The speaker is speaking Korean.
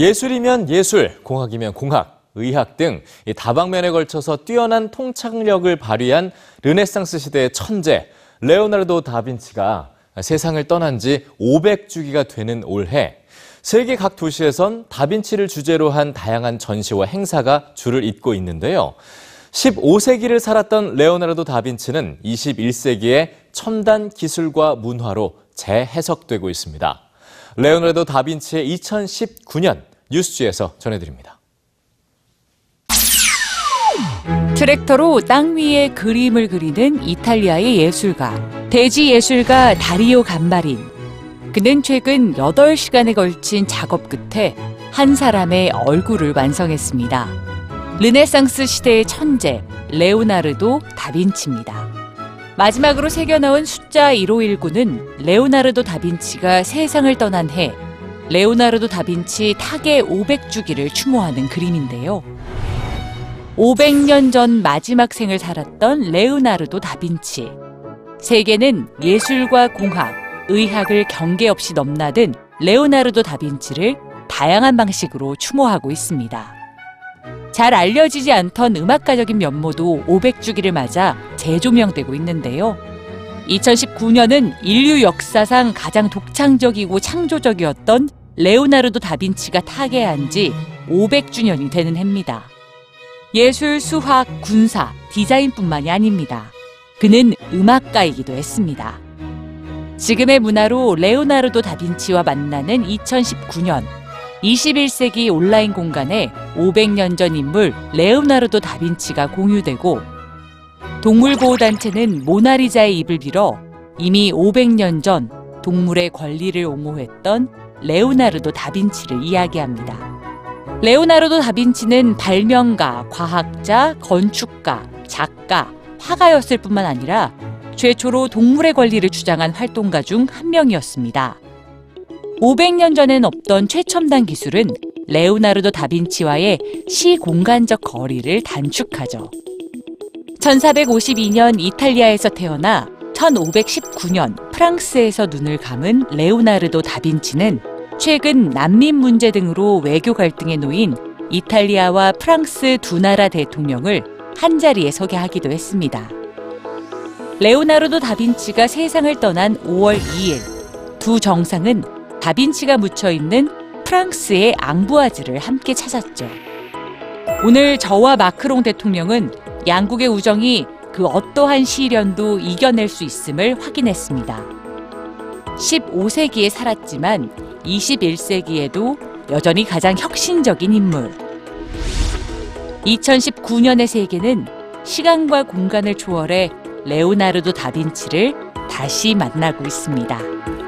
예술이면 예술, 공학이면 공학, 의학 등이 다방면에 걸쳐서 뛰어난 통찰력을 발휘한 르네상스 시대의 천재 레오나르도 다빈치가 세상을 떠난 지 500주기가 되는 올해 세계 각 도시에선 다빈치를 주제로 한 다양한 전시와 행사가 줄을 잇고 있는데요. 15세기를 살았던 레오나르도 다빈치는 21세기의 첨단 기술과 문화로 재해석되고 있습니다. 레오나르도 다빈치의 2019년 뉴스G에서 전해드립니다. 트랙터로 땅 위에 그림을 그리는 이탈리아의 예술가, 대지 예술가 다리오 감마린. 그는 최근 8시간에 걸친 작업 끝에 한 사람의 얼굴을 완성했습니다. 르네상스 시대의 천재, 레오나르도 다빈치입니다. 마지막으로 새겨 넣은 숫자 1519는 레오나르도 다빈치가 세상을 떠난 해, 레오나르도 다빈치 타계 500주기를 추모하는 그림인데요. 500년 전 마지막 생을 살았던 레오나르도 다빈치. 세계는 예술과 공학, 의학을 경계 없이 넘나든 레오나르도 다빈치를 다양한 방식으로 추모하고 있습니다. 잘 알려지지 않던 음악가적인 면모도 500주기를 맞아 재조명되고 있는데요. 2019년은 인류 역사상 가장 독창적이고 창조적이었던 레오나르도 다빈치가 타계한 지 500주년이 되는 해입니다. 예술, 수학, 군사, 디자인뿐만이 아닙니다. 그는 음악가이기도 했습니다. 지금의 문화로 레오나르도 다빈치와 만나는 2019년 21세기 온라인 공간에 500년 전 인물 레오나르도 다빈치가 공유되고 동물보호단체는 모나리자의 입을 빌어 이미 500년 전 동물의 권리를 옹호했던 레오나르도 다빈치를 이야기합니다. 레오나르도 다빈치는 발명가, 과학자, 건축가, 작가, 화가였을 뿐만 아니라 최초로 동물의 권리를 주장한 활동가 중 한 명이었습니다. 500년 전엔 없던 최첨단 기술은 레오나르도 다빈치와의 시공간적 거리를 단축하죠. 1452년 이탈리아에서 태어나 1519년 프랑스에서 눈을 감은 레오나르도 다빈치는 최근 난민 문제 등으로 외교 갈등에 놓인 이탈리아와 프랑스 두 나라 대통령을 한자리에 서게 하기도 했습니다. 레오나르도 다빈치가 세상을 떠난 5월 2일 두 정상은 다빈치가 묻혀 있는 프랑스의 앙부아즈를 함께 찾았죠. 오늘 저와 마크롱 대통령은 양국의 우정이 그 어떠한 시련도 이겨낼 수 있음을 확인했습니다. 15세기에 살았지만 21세기에도 여전히 가장 혁신적인 인물. 2019년의 세계는 시간과 공간을 초월해 레오나르도 다빈치를 다시 만나고 있습니다.